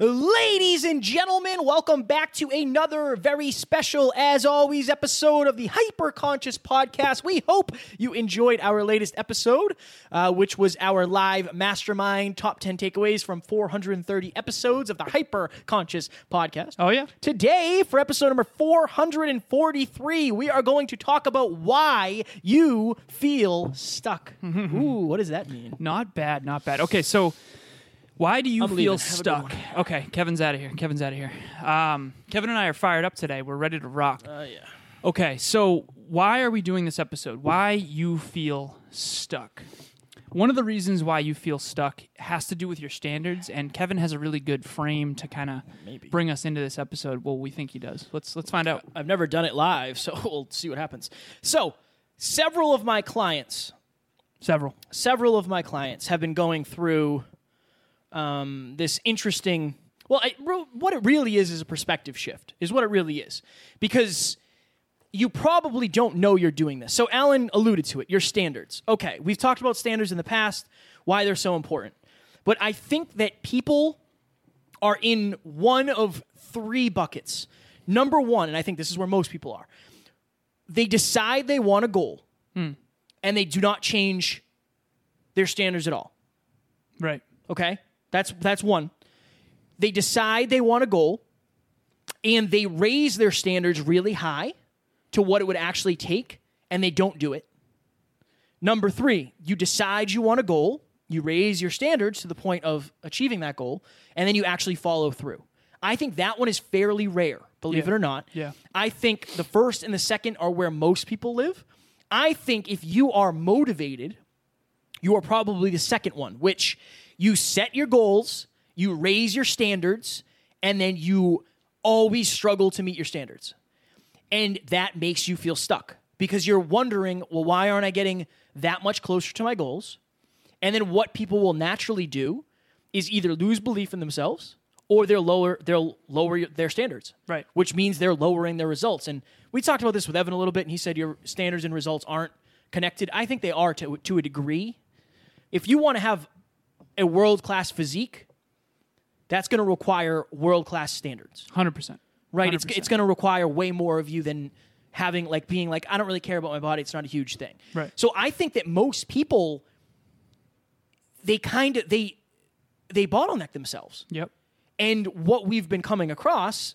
Ladies and gentlemen, welcome back to another very special, as always, episode of the Hyper Conscious Podcast. We hope you enjoyed our latest episode, uh, which was our live mastermind top 10 takeaways from 430 episodes of the Hyper Conscious Podcast. Oh, yeah? Today, for episode number 443, we are going to talk about why you feel stuck. Ooh, what does that mean? Not bad, not bad. Okay, so why do you I'm feel leaving. Have a good stuck? Okay, Kevin's out of here. Kevin's out of here. Um, Kevin and I are fired up today. We're ready to rock. Oh, yeah. Okay, so why are we doing this episode? Why you feel stuck? One of the reasons why you feel stuck has to do with your standards, and Kevin has a really good frame to kind of Maybe. bring us into this episode. Well, we think he does. Let's let's find out. I've never done it live, so we'll see what happens. So, several of my clients, Several. several of my clients have been going through um, this interesting. Well, I, what it really is is a perspective shift, is what it really is, because you probably don't know you're doing this. So, Alan alluded to it. Your standards. Okay, we've talked about standards in the past, why they're so important, but I think that people are in one of three buckets. Number one, and I think this is where most people are, they decide they want a goal and they do not change their standards at all. Right. Okay? That's that's one. They decide they want a goal and they raise their standards really high to what it would actually take and they don't do it. Number 3, you decide you want a goal, you raise your standards to the point of achieving that goal and then you actually follow through. I think that one is fairly rare, believe Yeah. it or not. Yeah. I think the first and the second are where most people live. I think if you are motivated, you are probably the second one, which you set your goals, you raise your standards, and then you always struggle to meet your standards. And that makes you feel stuck because you're wondering, well, why aren't I getting that much closer to my goals? And then what people will naturally do is either lose belief in themselves or they'll lower they'll lower their standards. Right. Which means they're lowering their results. And we talked about this with Evan a little bit and he said your standards and results aren't connected. I think they are to to a degree. If you want to have a world-class physique, that's going to require world-class standards Hundred percent. right? It's, it's going to require way more of you than having like being like I don't really care about my body. It's not a huge thing. Right. So I think that most people they kind of they they bottleneck themselves. Yep. And what we've been coming across,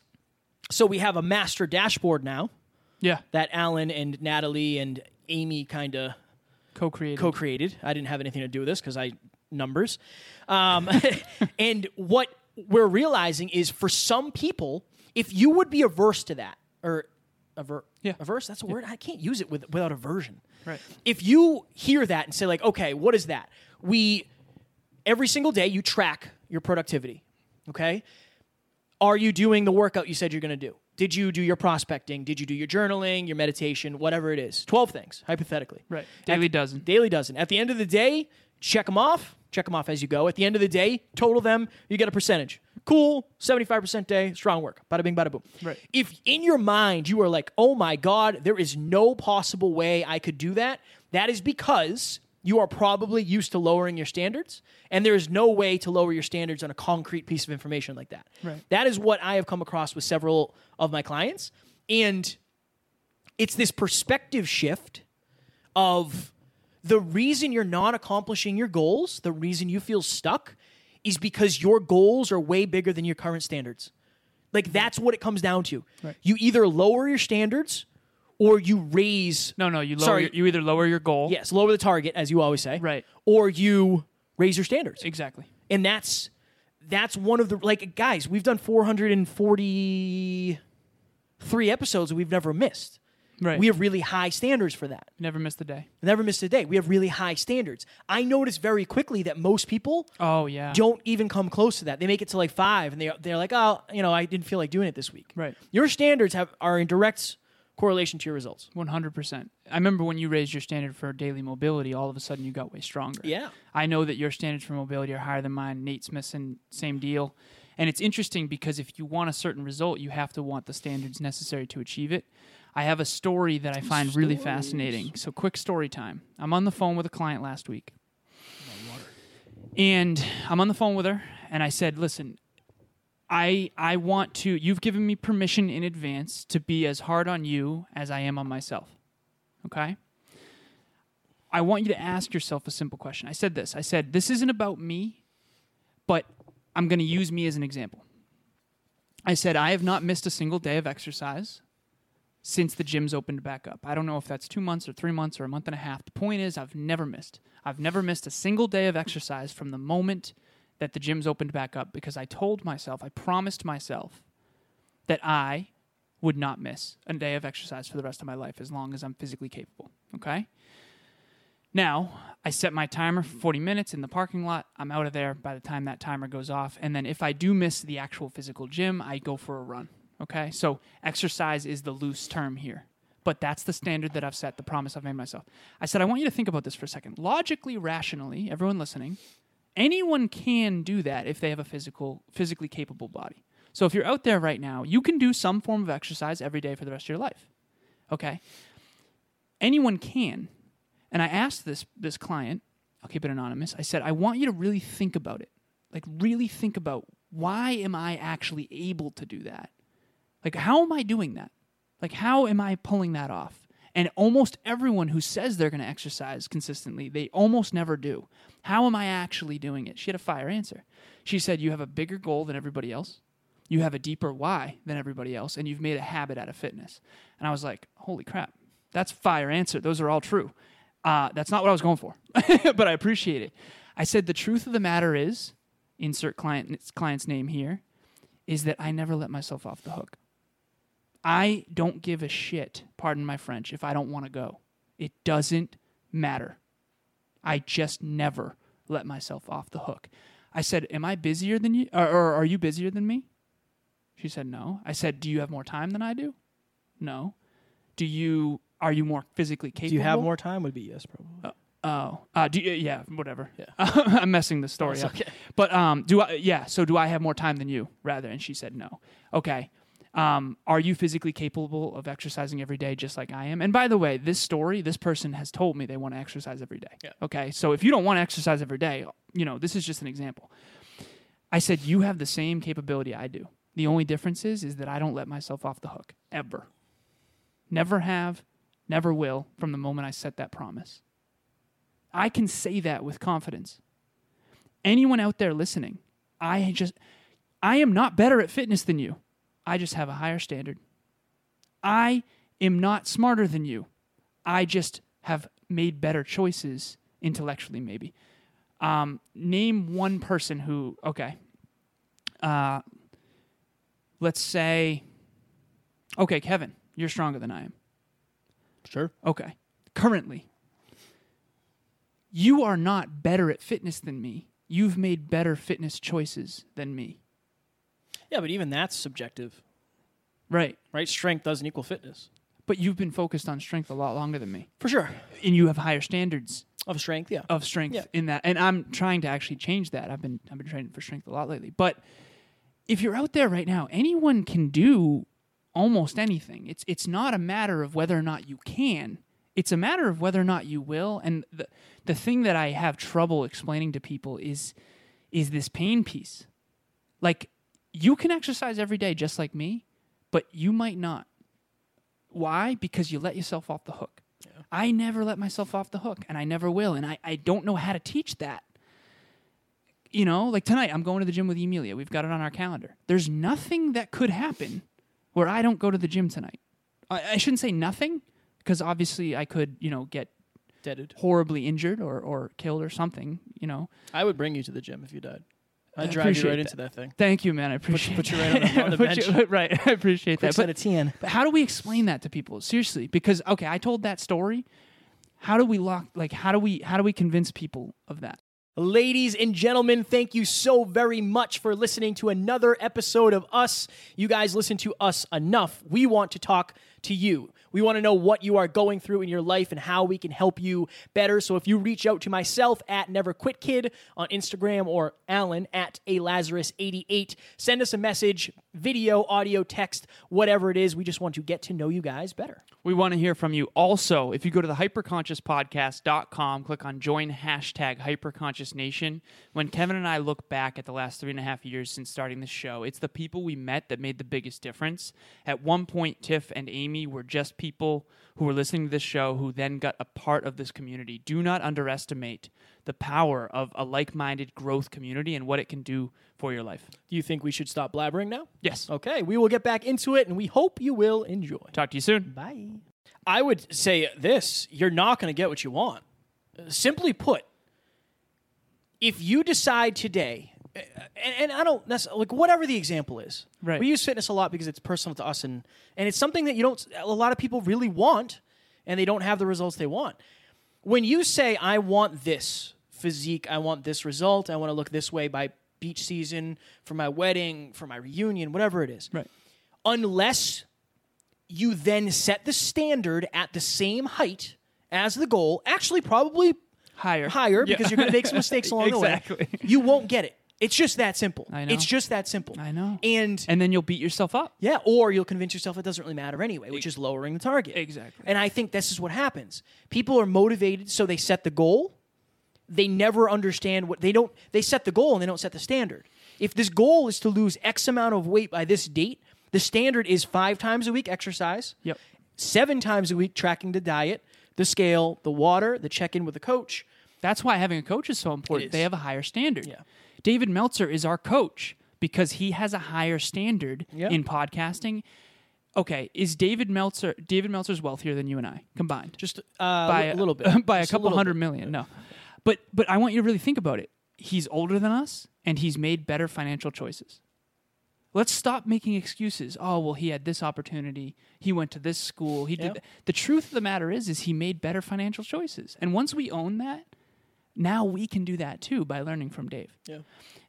so we have a master dashboard now Yeah. that Alan and Natalie and Amy kind of Co-created. co-created. I didn't have anything to do with this because I numbers. Um, and what we're realizing is for some people, if you would be averse to that or aver- Yeah. averse, that's a word I can't use it with, without aversion. Right. If you hear that and say like, okay, what is that? We every single day you track your productivity. Okay. Are you doing the workout you said you're going to do? Did you do your prospecting? Did you do your journaling, your meditation, whatever it is? 12 things, hypothetically. Right. At- Daily dozen. Daily dozen. At the end of the day, check them off. Check them off as you go. At the end of the day, total them. You get a percentage. Cool. 75% day. Strong work. Bada bing, bada boom. Right. If in your mind you are like, oh my God, there is no possible way I could do that, that is because you are probably used to lowering your standards, and there is no way to lower your standards on a concrete piece of information like that. Right. That is what I have come across with several of my clients. And it's this perspective shift of the reason you're not accomplishing your goals, the reason you feel stuck is because your goals are way bigger than your current standards. Like that's what it comes down to. Right. You either lower your standards or you raise No, no. You lower. Sorry. Your, you either lower your goal. yes, lower the target as you always say. Right. Or you raise your standards. Exactly. And that's that's one of the like guys, we've done 443 episodes that we've never missed. Right. We have really high standards for that. Never missed a day. Never missed a day. We have really high standards. I noticed very quickly that most people Oh yeah. don't even come close to that. They make it to like five, and they they're like, oh, you know, I didn't feel like doing it this week. Right. Your standards have are in direct correlation to your results. One hundred percent. I remember when you raised your standard for daily mobility, all of a sudden you got way stronger. Yeah. I know that your standards for mobility are higher than mine. Nate Smithson, same deal. And it's interesting because if you want a certain result, you have to want the standards necessary to achieve it. I have a story that I find really fascinating. So, quick story time. I'm on the phone with a client last week. And I'm on the phone with her, and I said, Listen, I, I want to, you've given me permission in advance to be as hard on you as I am on myself. Okay? I want you to ask yourself a simple question. I said this I said, This isn't about me, but I'm going to use me as an example. I said, I have not missed a single day of exercise since the gyms opened back up. I don't know if that's two months or three months or a month and a half. The point is, I've never missed. I've never missed a single day of exercise from the moment that the gyms opened back up because I told myself, I promised myself that I would not miss a day of exercise for the rest of my life as long as I'm physically capable. Okay? Now, I set my timer for 40 minutes in the parking lot. I'm out of there by the time that timer goes off. And then if I do miss the actual physical gym, I go for a run. Okay? So exercise is the loose term here. But that's the standard that I've set, the promise I've made myself. I said, I want you to think about this for a second. Logically, rationally, everyone listening, anyone can do that if they have a physical, physically capable body. So if you're out there right now, you can do some form of exercise every day for the rest of your life. Okay? Anyone can. And I asked this this client, I'll keep it anonymous. I said, I want you to really think about it. Like really think about why am I actually able to do that? Like how am I doing that? Like how am I pulling that off? And almost everyone who says they're going to exercise consistently, they almost never do. How am I actually doing it? She had a fire answer. She said, You have a bigger goal than everybody else. You have a deeper why than everybody else, and you've made a habit out of fitness. And I was like, Holy crap, that's fire answer. Those are all true. Uh, that's not what I was going for, but I appreciate it. I said, The truth of the matter is, insert client, client's name here, is that I never let myself off the hook. I don't give a shit, pardon my French, if I don't want to go. It doesn't matter. I just never let myself off the hook. I said, Am I busier than you? Or, or, are you busier than me? She said, No. I said, Do you have more time than I do? No. Do you, are you more physically capable? Do you have more time? Would be yes, probably. Oh, uh, do you, yeah, whatever. Yeah. I'm messing the story That's up. okay. But um, do I? Yeah. So do I have more time than you? Rather, and she said no. Okay. Um, are you physically capable of exercising every day, just like I am? And by the way, this story, this person has told me they want to exercise every day. Yeah. Okay. So if you don't want to exercise every day, you know, this is just an example. I said you have the same capability I do. The only difference is, is that I don't let myself off the hook ever. Never have, never will from the moment I set that promise. I can say that with confidence. Anyone out there listening, I just I am not better at fitness than you. I just have a higher standard. I am not smarter than you. I just have made better choices intellectually maybe. Um, name one person who okay. Uh, let's say okay, Kevin, you're stronger than I am. Sure. Okay. Currently, you are not better at fitness than me. You've made better fitness choices than me. Yeah, but even that's subjective, Right. right? Strength doesn't equal fitness. But you've been focused on strength a lot longer than me. For sure. And you have higher standards Of strength, yeah. of strength Yeah. in that. And I'm trying to actually change that. I've been I've been training for strength a lot lately. But if you're out there right now, anyone can do almost anything. It's it's not a matter of whether or not you can. It's a matter of whether or not you will. And the the thing that I have trouble explaining to people is is this pain piece. Like you can exercise every day just like me, but you might not. Why? Because you let yourself off the hook. I never let myself off the hook, and I never will. And I, I don't know how to teach that. You know, like tonight, I'm going to the gym with Emilia. We've got it on our calendar. There's nothing that could happen where I don't go to the gym tonight. I, I shouldn't say nothing, because obviously I could, you know, get Deaded. horribly injured or, or killed or something, you know. I would bring you to the gym if you died. I I drive you right that. into that thing. Thank you, man. I appreciate put you that. right on the- on the Put you- bench. right, I appreciate Quick that. set But, of TN. but how do we explain that to people? Seriously, because okay, I told that story. How do we lock? Like, how do we how do we convince people of that? Ladies and gentlemen, thank you so very much for listening to another episode of Us. You guys listen to us enough. We want to talk to you. We want to know what you are going through in your life and how we can help you better. So if you reach out to myself at Never Quit Kid on Instagram or Alan at a Lazaros88, send us a message, video, audio, text, whatever it is. We just want to get to know you guys better. We want to hear from you. Also, if you go to the hyperconsciouspodcast.com, click on join hashtag hyperconsciousnation. When Kevin and I look back at the last three and a half years since starting the show, it's the people we met that made the biggest difference. At one point, Tiff and Amy were just people who were listening to this show who then got a part of this community. Do not underestimate the power of a like minded growth community and what it can do for your life. Do you think we should stop blabbering now? Yes. Okay, we will get back into it and we hope you will enjoy. Talk to you soon. Bye. I would say this you're not going to get what you want. Simply put, if you decide today, and, and I don't necessarily, like, whatever the example is, Right. we use fitness a lot because it's personal to us and, and it's something that you don't, a lot of people really want and they don't have the results they want. When you say, I want this physique, I want this result, I want to look this way by beach season, for my wedding, for my reunion, whatever it is Right. unless you then set the standard at the same height as the goal, actually probably Higher. higher because you're going to make some mistakes along Exactly. the way. You won't get it. It's just that simple. I know. It's just that simple. I know. And, And then you'll beat yourself up. yeah, or you'll convince yourself it doesn't really matter anyway, which is lowering the target. Exactly. And I think this is what happens. People are motivated, so they set the goal. They never understand what they don't. They set the goal and they don't set the standard. If this goal is to lose X amount of weight by this date, the standard is five times a week exercise. Yep. Seven times a week tracking the diet, the scale, the water, the check in with the coach. That's why having a coach is so important. is. They have a higher standard. Yeah. David Meltzer is our coach because he has a higher standard Yeah. in podcasting. Okay, is David Meltzer David Meltzer's wealthier than you and I combined? Just uh, by a little bit, by a Just couple little hundred bit. million. No. But but I want you to really think about it. He's older than us and he's made better financial choices. Let's stop making excuses. Oh, well, he had this opportunity. He went to this school. He did. th- The truth of the matter is, is he made better financial choices. And once we own that, now we can do that too by learning from Dave. Yeah.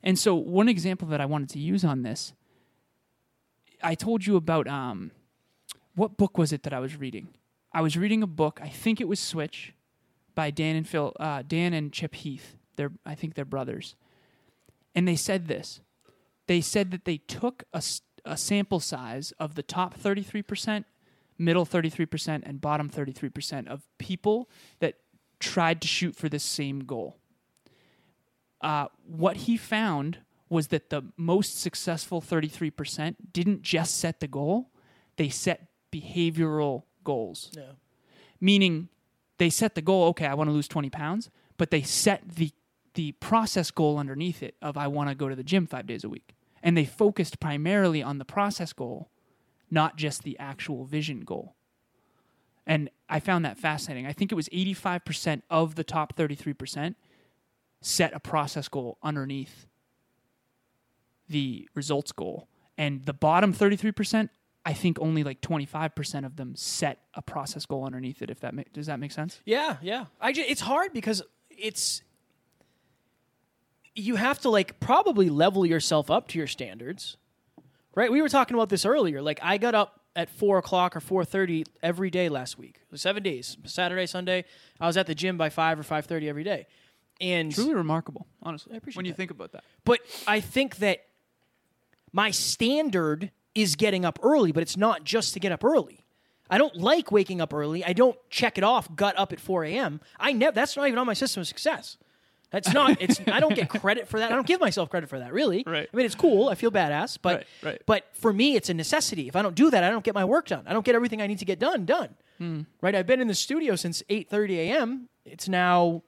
And so, one example that I wanted to use on this, I told you about um, what book was it that I was reading? I was reading a book. I think it was Switch, by Dan and Phil, uh, Dan and Chip Heath. They're I think they're brothers, and they said this. They said that they took a, a sample size of the top thirty three percent, middle thirty three percent, and bottom thirty three percent of people that tried to shoot for the same goal uh, what he found was that the most successful 33% didn't just set the goal, they set behavioral goals. Yeah. Meaning they set the goal, okay, I want to lose 20 pounds, but they set the, the process goal underneath it of I want to go to the gym five days a week. And they focused primarily on the process goal, not just the actual vision goal. And I found that fascinating. I think it was 85% of the top 33% set a process goal underneath the results goal. And the bottom 33%, I think only like 25% of them set a process goal underneath it if that ma- does that make sense? Yeah, yeah. I ju- it's hard because it's you have to like probably level yourself up to your standards, right? We were talking about this earlier. Like I got up at four o'clock or four thirty every day last week, seven days, Saturday, Sunday. I was at the gym by five or five thirty every day, and Truly remarkable, honestly. I appreciate when you that. think about that. but I think that my standard is getting up early, but it's not just to get up early. I don't like waking up early. I don't check it off gut up at 4 a.m. I never that's not even on my system of success. That's not it's I don't get credit for that. I don't give myself credit for that, really. Right. I mean it's cool. I feel badass, but Right, right. but for me it's a necessity. If I don't do that, I don't get my work done. I don't get everything I need to get done done. Hmm. Right? I've been in the studio since 8:30 a.m. It's now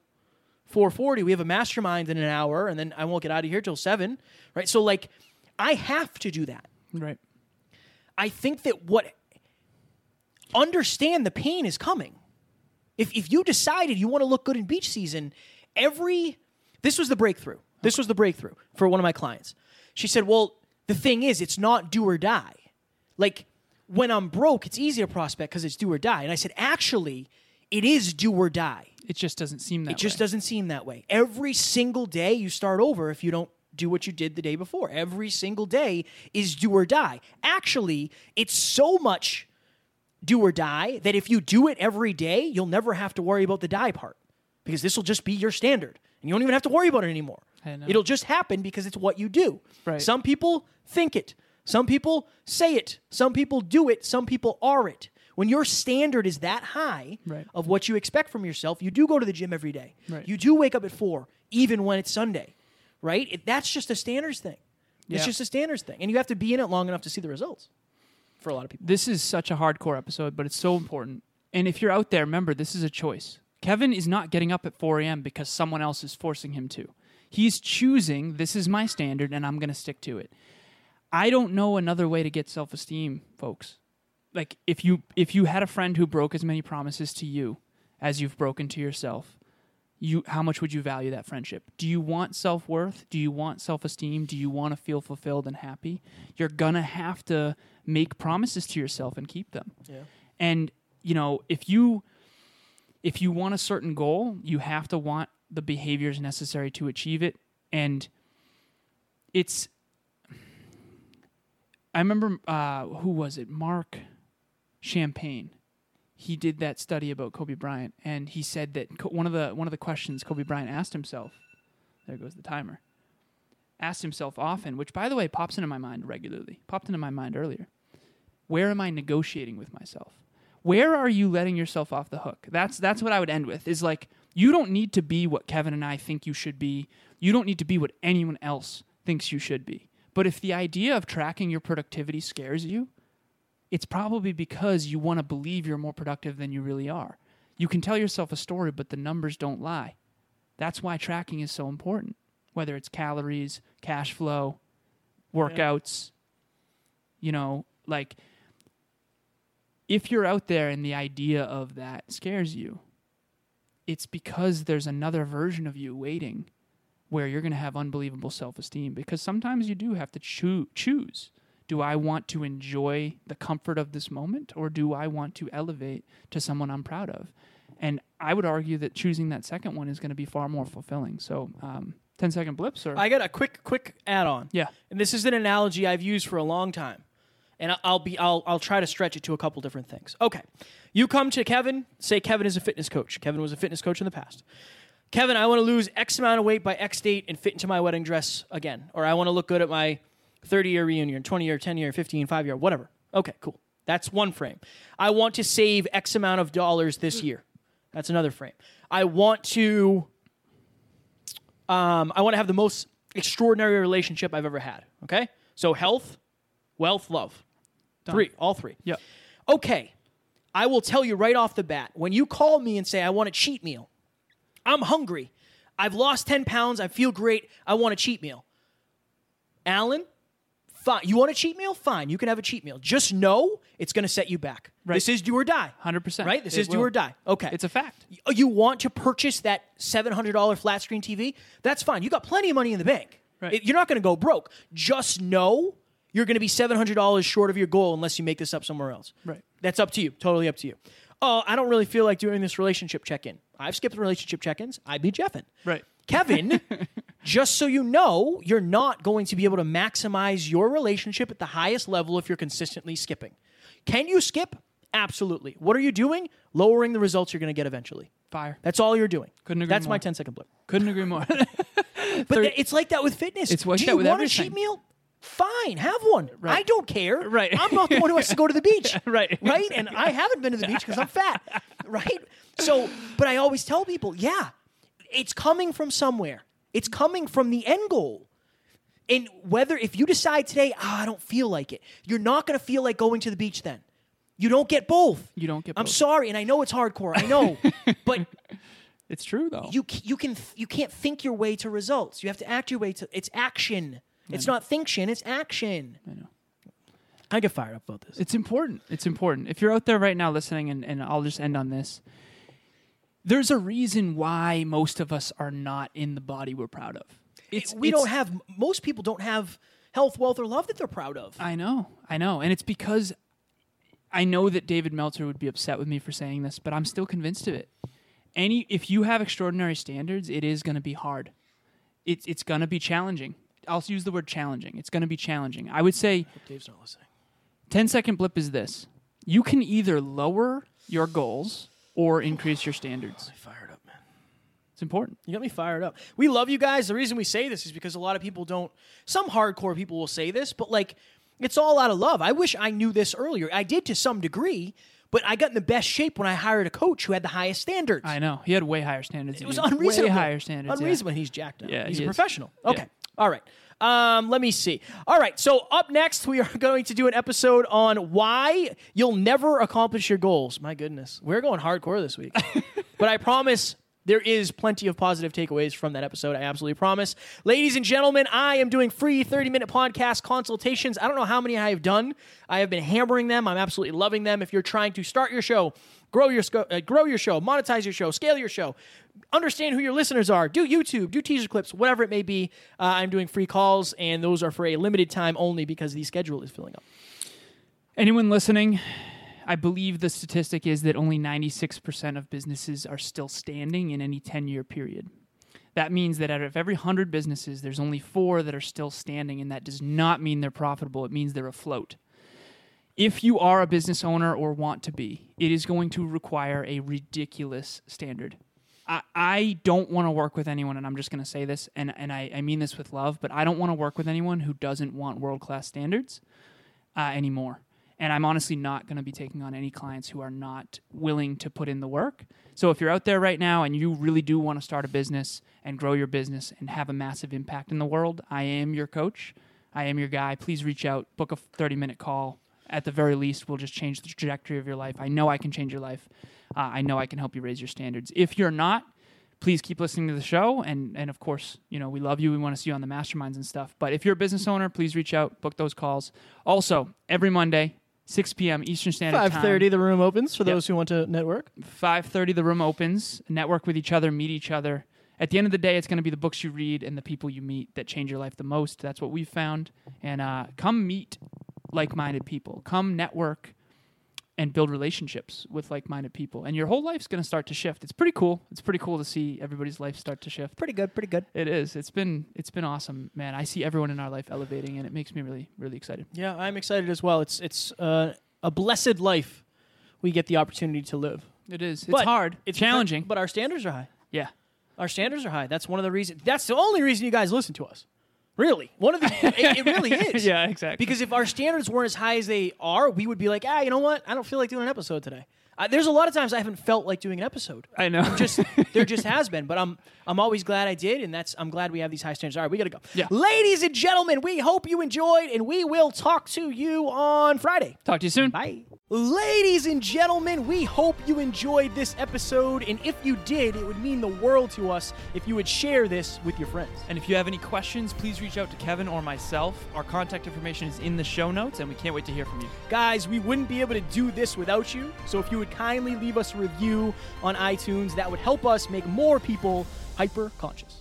4:40. We have a mastermind in an hour and then I won't get out of here till 7, right? So like I have to do that. Right. I think that what understand the pain is coming. If if you decided you want to look good in beach season, every this was the breakthrough. This was the breakthrough for one of my clients. She said, "Well, the thing is, it's not do or die. Like when I'm broke, it's easy to prospect because it's do or die." And I said, "Actually, it is do or die. It just doesn't seem that way. It just way. doesn't seem that way. Every single day you start over if you don't do what you did the day before. Every single day is do or die. Actually, it's so much do or die that if you do it every day, you'll never have to worry about the die part because this will just be your standard and you don't even have to worry about it anymore. I know. It'll just happen because it's what you do. Right. Some people think it. Some people say it. Some people do it. Some people are it. When your standard is that high Right. of what you expect from yourself, you do go to the gym every day. Right. You do wake up at four, even when it's Sunday, right? It, that's just a standards thing. It's just a standards thing, and you have to be in it long enough to see the results. For a lot of people, This is such a hardcore episode, but it's so important. And if you're out there, remember this is a choice. Kevin is not getting up at 4 a.m. because someone else is forcing him to. He's choosing this is my standard and I'm going to stick to it. I don't know another way to get self-esteem, folks. Like if you if you had a friend who broke as many promises to you as you've broken to yourself, you how much would you value that friendship? Do you want self-worth? Do you want self-esteem? Do you want to feel fulfilled and happy? You're going to have to make promises to yourself and keep them. Yeah. And you know, if you if you want a certain goal, you have to want the behaviors necessary to achieve it and it's I remember uh, who was it? Mark Champagne. He did that study about Kobe Bryant, and he said that one of the one of the questions Kobe Bryant asked himself. There goes the timer. Asked himself often, which by the way pops into my mind regularly. Popped into my mind earlier. Where am I negotiating with myself? Where are you letting yourself off the hook? That's that's what I would end with. Is like you don't need to be what Kevin and I think you should be. You don't need to be what anyone else thinks you should be. But if the idea of tracking your productivity scares you, it's probably because you want to believe you're more productive than you really are. You can tell yourself a story, but the numbers don't lie. That's why tracking is so important. Whether it's calories, cash flow, workouts, you know, like if you're out there and the idea of that scares you, it's because there's another version of you waiting where you're going to have unbelievable self esteem. Because sometimes you do have to choo- choose. Do I want to enjoy the comfort of this moment or do I want to elevate to someone I'm proud of? And I would argue that choosing that second one is going to be far more fulfilling. So, um, 10 second blips or? I got a quick quick add on. yeah. And this is an analogy I've used for a long time. And I'll be I'll I'll try to stretch it to a couple different things. Okay. You come to Kevin, say Kevin is a fitness coach. Kevin was a fitness coach in the past. Kevin, I want to lose X amount of weight by X date and fit into my wedding dress again. Or I want to look good at my 30 year reunion, 20 year, 10 year, 15, 5 year, whatever. Okay, cool. That's one frame. I want to save X amount of dollars this year. That's another frame. I want to um, I want to have the most extraordinary relationship I've ever had. Okay? So health, wealth, love. Three, all three. Yeah. Okay. I will tell you right off the bat when you call me and say, I want a cheat meal, I'm hungry. I've lost 10 pounds. I feel great. I want a cheat meal. Alan, fine. You want a cheat meal? Fine. You can have a cheat meal. Just know it's going to set you back. Right. This is do or die. 100%. Right? This It is do or die. Okay. It's a fact. Uh, you want to purchase that $700 flat screen TV? That's fine. You got plenty of money in the bank. Right. You're not going to go broke. Just know you're going to be $700 short of your goal unless you make this up somewhere else. Right. That's up to you. Totally up to you. Oh, I don't really feel like doing this relationship check in. I've skipped relationship check ins. I'd be Jeffin. Right. Kevin, just so you know, you're not going to be able to maximize your relationship at the highest level if you're consistently skipping. Can you skip? Absolutely. What are you doing? Lowering the results you're going to get eventually. Fire. That's all you're doing. Couldn't agree That's my more. 10 second blip. Couldn't agree more. But it's like that with fitness. It's like Do that you with want a everything. cheat meal? Fine, have one. Right. I don't care. Right. I'm not the one who has to go to the beach. Right. Right. And I haven't been to the beach because I'm fat. Right. So, but I always tell people, yeah, it's coming from somewhere. It's coming from the end goal. And whether if you decide today, oh, I don't feel like it, you're not going to feel like going to the beach then. You don't get both. You don't get I'm both. sorry, and I know it's hardcore. I know, but it's true though. you you can you can't think your way to results. You have to act your way to. It's action. It's not thinction. It's action. I know. I get fired up about this. It's important. It's important. If you're out there right now listening, and, and I'll just end on this. There's a reason why most of us are not in the body we're proud of. It's we it's- don't have most people don't have health, wealth, or love that they're proud of. I know, I know, and it's because I know that David Meltzer would be upset with me for saying this, but I'm still convinced of it. Any if you have extraordinary standards, it is going to be hard. It's it's going to be challenging. I'll use the word challenging. It's going to be challenging. I would say Dave's not listening. 10 second blip is this. You can either lower your goals or increase your standards. Fired up, man. It's important. You got me fired up. We love you guys. The reason we say this is because a lot of people don't. Some hardcore people will say this, but like, it's all out of love. I wish I knew this earlier. I did to some degree, but I got in the best shape when I hired a coach who had the highest standards. I know. He had way higher standards. it than was you. unreasonable. Way higher standards. yeah. Unreasonable. He's jacked up. Yeah, he's he a is. professional. Okay. All right. Um, let me see. All right. So up next, we are going to do an episode on why you'll never accomplish your goals. My goodness, we're going hardcore this week, but I promise. There is plenty of positive takeaways from that episode. I absolutely promise. Ladies and gentlemen, I am doing free 30 minute podcast consultations. I don't know how many I have done. I have been hammering them. I'm absolutely loving them. If you're trying to start your show, grow your uh, grow your show, monetize your show, scale your show, understand who your listeners are, do YouTube, do teaser clips, whatever it may be. Uh, I'm doing free calls, and those are for a limited time only because the schedule is filling up. Anyone listening, I believe the statistic is that only 96% of businesses are still standing in any 10 year period. That means that out of every 100 businesses, there's only four that are still standing, and that does not mean they're profitable. It means they're afloat. If you are a business owner or want to be, it is going to require a ridiculous standard. I, don't want to work with anyone, and I'm just going to say this, and, and I, I mean this with love, but I don't want to work with anyone who doesn't want world class standards uh, anymore. And I'm honestly not going to be taking on any clients who are not willing to put in the work. So if you're out there right now and you really do want to start a business and grow your business and have a massive impact in the world, I am your coach. I am your guy. Please reach out, book a 30 minute call. At the very least, we'll just change the trajectory of your life. I know I can change your life. Uh, I know I can help you raise your standards. If you're not, please keep listening to the show and and of course you know we love you we want to see you on the masterminds and stuff but if you're a business owner please reach out book those calls also every monday 6 p.m eastern standard time. 5:30, the room opens for those who want to network. 5.30 the room opens. Network with each other meet each other. At the end of the day it's going to be the books you read and the people you meet that change your life the most. That's what we've found. And uh, come meet like-minded people. Come network and build relationships with like-minded people and your whole life's going to start to shift it's pretty cool it's pretty cool to see everybody's life start to shift Pretty good, pretty good. it is it's been it's been awesome man i see everyone in our life elevating and it makes me really really excited Yeah, I'm excited as well. It's it's uh, a blessed life we get the opportunity to live. it is it's But hard It's challenging but our standards are high. yeah Our standards are high. That's one of the reasons. That's the only reason you guys listen to us. Really, one of the. it, it really is. yeah exactly Because if our standards weren't as high as they are, we would be like, ah, you know what? I don't feel like doing an episode today. Uh, there's a lot of times I haven't felt like doing an episode. i know I'm Just there just has been, but I'm I'm always glad I did, and that's I'm glad we have these high standards. All right, we gotta go. Yeah. Ladies and gentlemen, we hope you enjoyed, and we will talk to you on Friday. talk to you soon Bye. Ladies and gentlemen, we hope you enjoyed this episode, and if you did, it would mean the world to us if you would share this with your friends. And if you have any questions, please reach out to Kevin or myself. Our contact information is in the show notes, and we can't wait to hear from you. Guys, we wouldn't be able to do this without you, so if you would kindly leave us a review on iTunes, that would help us make more people hyper conscious.